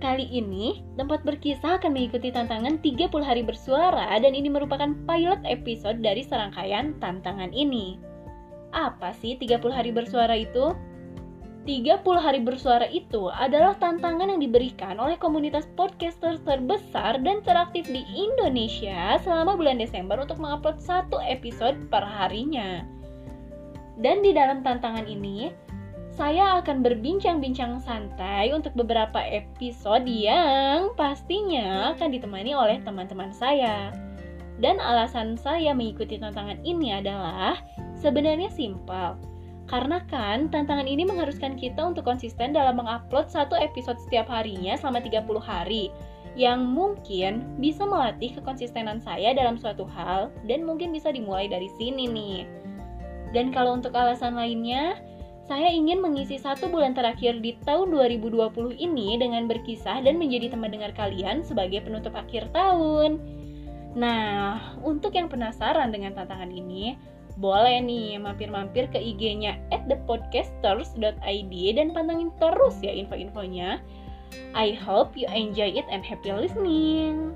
Kali ini, tempat berkisah akan mengikuti tantangan 30 hari bersuara dan ini merupakan pilot episode dari serangkaian tantangan ini. Apa sih 30 hari bersuara itu? 30 hari bersuara itu adalah tantangan yang diberikan oleh komunitas podcaster terbesar dan teraktif di Indonesia selama bulan Desember untuk mengupload satu episode per harinya. Dan di dalam tantangan ini, saya akan berbincang-bincang santai untuk beberapa episode yang pastinya akan ditemani oleh teman-teman saya. Dan alasan saya mengikuti tantangan ini adalah sebenarnya simpel. Karena kan tantangan ini mengharuskan kita untuk konsisten dalam mengupload satu episode setiap harinya selama 30 hari yang mungkin bisa melatih kekonsistenan saya dalam suatu hal dan mungkin bisa dimulai dari sini nih. Dan kalau untuk alasan lainnya, saya ingin mengisi satu bulan terakhir di tahun 2020 ini dengan berkisah dan menjadi teman dengar kalian sebagai penutup akhir tahun. Nah, untuk yang penasaran dengan tantangan ini, boleh nih mampir-mampir ke IG-nya at thepodcasters.id dan pantengin terus ya info-infonya. I hope you enjoy it and happy listening.